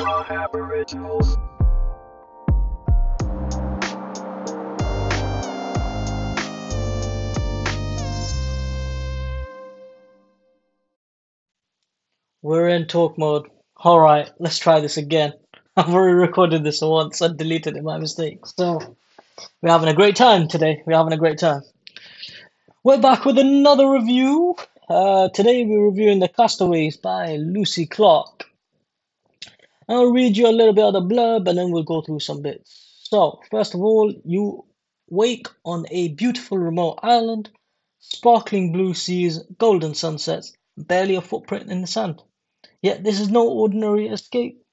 Aboriginals. We're in talk mode. All right, let's try this again. I've already recorded this once and deleted it by mistake. So we're having a great time today. We're having a great time. We're back with another review. Uh, today we're reviewing The Castaways by Lucy Clarke. I'll read you a little bit of the blurb and then we'll go through some bits. So, first of all, you wake on a beautiful remote island, sparkling blue seas, golden sunsets, barely a footprint in the sand. Yet this is no ordinary escape.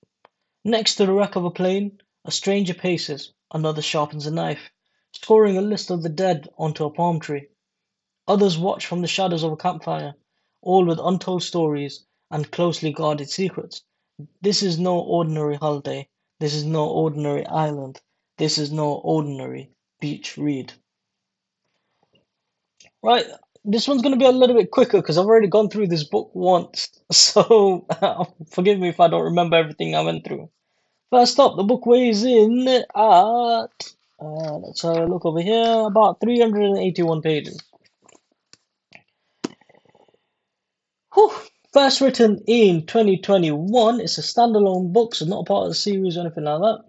Next to the wreck of a plane, a stranger paces, another sharpens a knife, scoring a list of the dead onto a palm tree. Others watch from the shadows of a campfire, all with untold stories and closely guarded secrets. This is no ordinary holiday. This is no ordinary island. This is no ordinary beach read. Right, this one's going to be a little bit quicker because I've already gone through this book once. So forgive me if I don't remember everything I went through. First up, the book weighs in at, uh, let's have a look over here, about 381 pages. Whew. First written in 2021, it's a standalone book, so not part of the series or anything like that.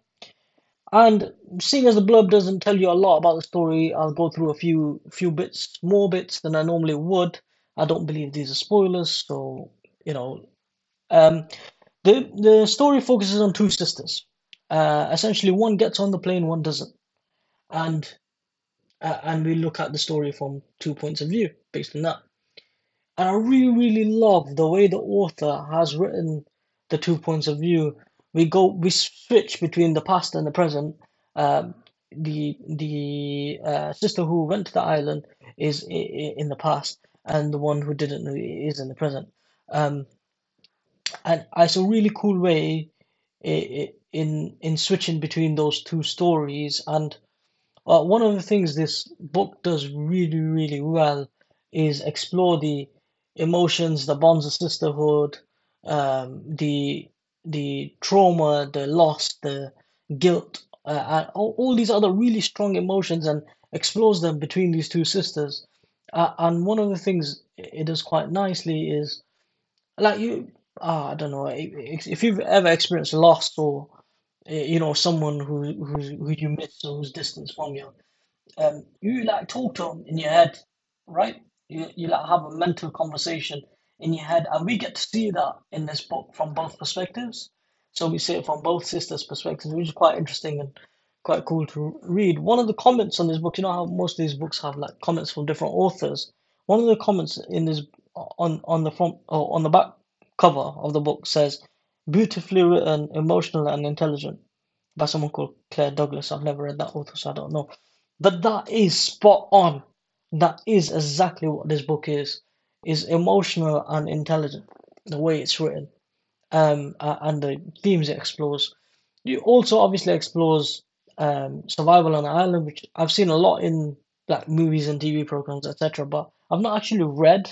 And seeing as the blurb doesn't tell you a lot about the story, I'll go through a few few bits, more bits than I normally would. I don't believe these are spoilers, so you know. Um, the the story focuses on two sisters. Uh, essentially, one gets on the plane, one doesn't, and uh, and we look at the story from two points of view based on that. And I really, really love the way the author has written the two points of view we go we switch between the past and the present. Um, the the uh, sister who went to the island is in the past, and the one who didn't is in the present. Um, and it's a really cool way in in switching between those two stories. And uh, one of the things this book does really really well is explore the emotions, the bonds of sisterhood, um, the the trauma, the loss, the guilt, uh, and all, all these other really strong emotions and explores them between these two sisters. Uh, and one of the things it does quite nicely is like you, uh, I don't know, if you've ever experienced loss or eh, you know someone who who who you miss or who's distant from you, um, you like talk to them in your head, right? You you have a mental conversation in your head. And we get to see that in this book from both perspectives. So we see it from both sisters' perspectives, which is quite interesting and quite cool to read. One of the comments on this book, you know how most of these books have like comments from different authors. One of the comments in this on on the front or on the back cover of the book says, "Beautifully written, emotional, and intelligent." By someone called Claire Douglas. I've never read that author, so I don't know. But that is spot on. That is exactly what this book is is emotional and intelligent. The way it's written, um, and the themes it explores. You also obviously explores um, survival on an island, which I've seen a lot in like movies and TV programs, etc. But I've not actually read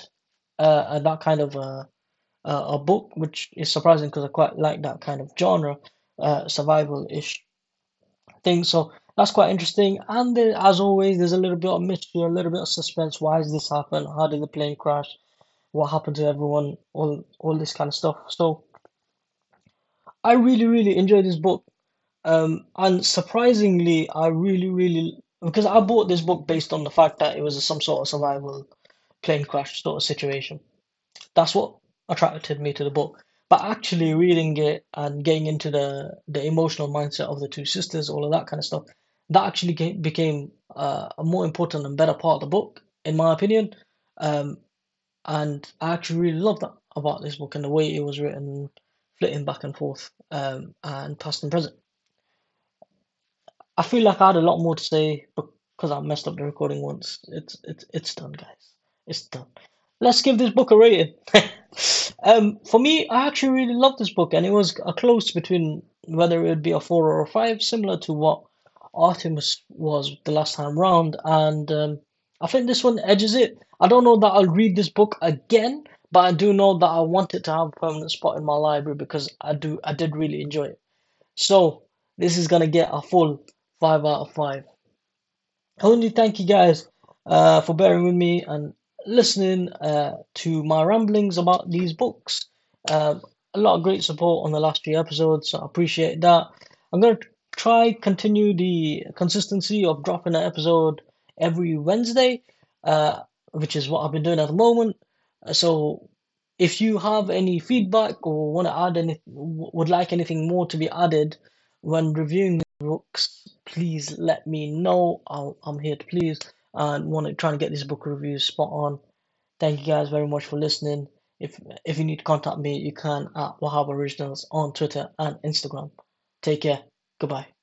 uh, that kind of a, a book, which is surprising because I quite like that kind of genre, uh, survival ish thing. So that's quite interesting. And as always, there's a little bit of mystery, a little bit of suspense. Why does this happen? How did the plane crash? What happened to everyone? All all this kind of stuff. So I really really enjoyed this book. Um, and surprisingly, I really really because I bought this book based on the fact that it was some sort of survival plane crash sort of situation. That's what attracted me to the book. But actually reading it and getting into the the emotional mindset of the two sisters, all of that kind of stuff, that actually came, became uh, a more important and better part of the book, in my opinion. Um, and I actually really love that about this book and the way it was written, flitting back and forth, um, and past and present. I feel like I had a lot more to say because I messed up the recording once. It's it's it's done, guys. It's done. Let's give this book a rating. um, for me, I actually really loved this book, and it was a close between whether it would be a four or a five, similar to what Artemis was the last time round, and um, I think this one edges it. I don't know that I'll read this book again, but I do know that I want it to have a permanent spot in my library because I do I did really enjoy it. So this is gonna get a full five out of five. I to thank you guys uh, for bearing with me and listening uh, to my ramblings about these books. Um, a lot of great support on the last few episodes, so I appreciate that. I'm gonna try continue the consistency of dropping an episode every Wednesday, uh, which is what I've been doing at the moment. Uh, So if you have any feedback or want to add any, would like anything more to be added when reviewing the books, please let me know. I'll, I'm here to please and want to try and get this book review spot on. Thank you guys very much for listening. If if you need to contact me, you can at Wahab Originals on Twitter and Instagram. Take care. Goodbye.